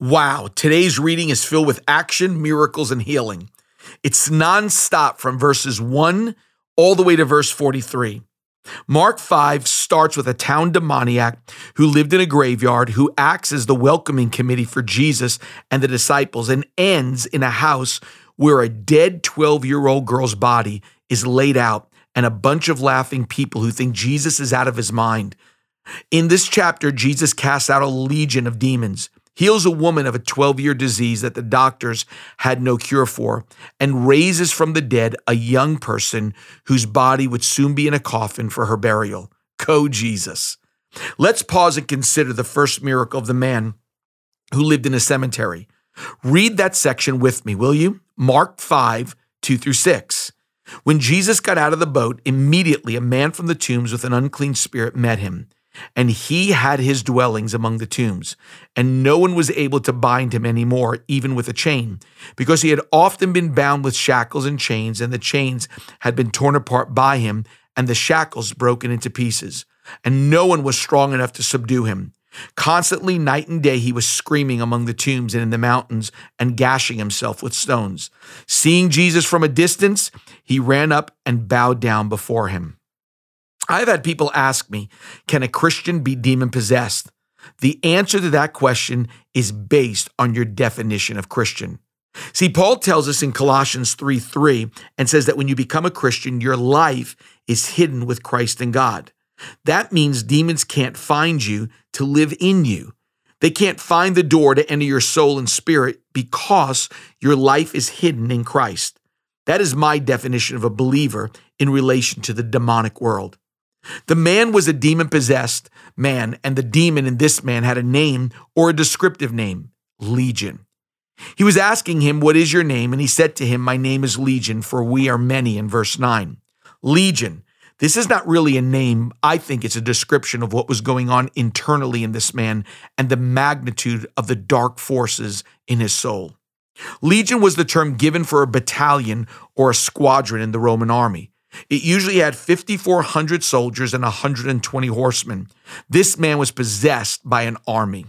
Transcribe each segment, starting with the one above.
Wow, today's reading is filled with action, miracles, and healing. It's nonstop from verses 1 all the way to verse 43. Mark 5 starts with a town demoniac who lived in a graveyard who acts as the welcoming committee for Jesus and the disciples and ends in a house where a dead 12 year old girl's body is laid out and a bunch of laughing people who think Jesus is out of his mind. In this chapter, Jesus casts out a legion of demons heals a woman of a 12 year disease that the doctors had no cure for, and raises from the dead a young person whose body would soon be in a coffin for her burial. Go, Jesus. Let's pause and consider the first miracle of the man who lived in a cemetery. Read that section with me, will you? Mark 5, 2 through 6. When Jesus got out of the boat, immediately a man from the tombs with an unclean spirit met him and he had his dwellings among the tombs, and no one was able to bind him any more, even with a chain, because he had often been bound with shackles and chains, and the chains had been torn apart by him, and the shackles broken into pieces. And no one was strong enough to subdue him. Constantly, night and day, he was screaming among the tombs and in the mountains and gashing himself with stones. Seeing Jesus from a distance, he ran up and bowed down before him. I've had people ask me, can a Christian be demon possessed? The answer to that question is based on your definition of Christian. See, Paul tells us in Colossians 3 3 and says that when you become a Christian, your life is hidden with Christ in God. That means demons can't find you to live in you. They can't find the door to enter your soul and spirit because your life is hidden in Christ. That is my definition of a believer in relation to the demonic world. The man was a demon possessed man, and the demon in this man had a name or a descriptive name Legion. He was asking him, What is your name? And he said to him, My name is Legion, for we are many, in verse 9. Legion. This is not really a name. I think it's a description of what was going on internally in this man and the magnitude of the dark forces in his soul. Legion was the term given for a battalion or a squadron in the Roman army. It usually had 5,400 soldiers and 120 horsemen. This man was possessed by an army.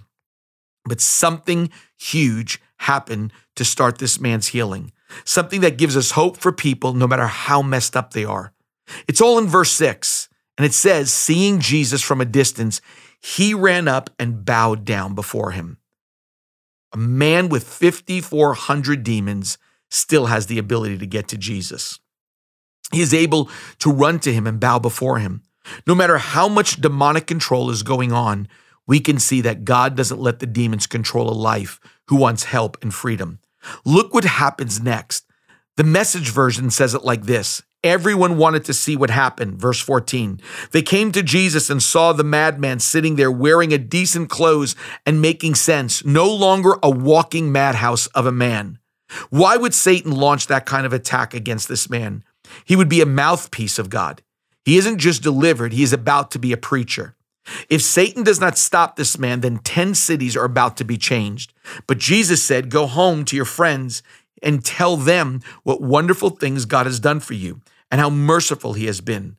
But something huge happened to start this man's healing, something that gives us hope for people no matter how messed up they are. It's all in verse 6, and it says, Seeing Jesus from a distance, he ran up and bowed down before him. A man with 5,400 demons still has the ability to get to Jesus. He is able to run to him and bow before him. No matter how much demonic control is going on, we can see that God doesn't let the demons control a life who wants help and freedom. Look what happens next. The message version says it like this Everyone wanted to see what happened. Verse 14. They came to Jesus and saw the madman sitting there wearing a decent clothes and making sense, no longer a walking madhouse of a man. Why would Satan launch that kind of attack against this man? He would be a mouthpiece of God. He isn't just delivered, he is about to be a preacher. If Satan does not stop this man, then 10 cities are about to be changed. But Jesus said, Go home to your friends and tell them what wonderful things God has done for you and how merciful he has been.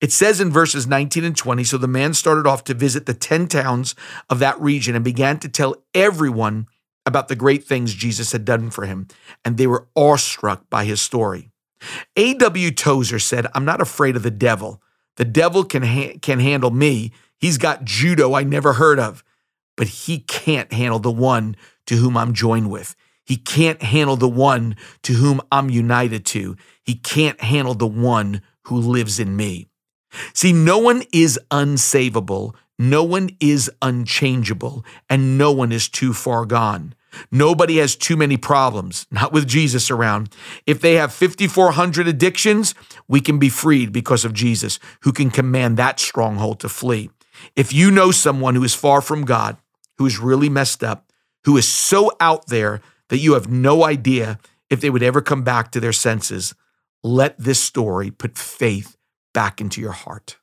It says in verses 19 and 20 So the man started off to visit the 10 towns of that region and began to tell everyone about the great things Jesus had done for him. And they were awestruck by his story. A.W. Tozer said, I'm not afraid of the devil. The devil can, ha- can handle me. He's got judo I never heard of, but he can't handle the one to whom I'm joined with. He can't handle the one to whom I'm united to. He can't handle the one who lives in me. See, no one is unsavable, no one is unchangeable, and no one is too far gone. Nobody has too many problems, not with Jesus around. If they have 5,400 addictions, we can be freed because of Jesus, who can command that stronghold to flee. If you know someone who is far from God, who is really messed up, who is so out there that you have no idea if they would ever come back to their senses, let this story put faith back into your heart.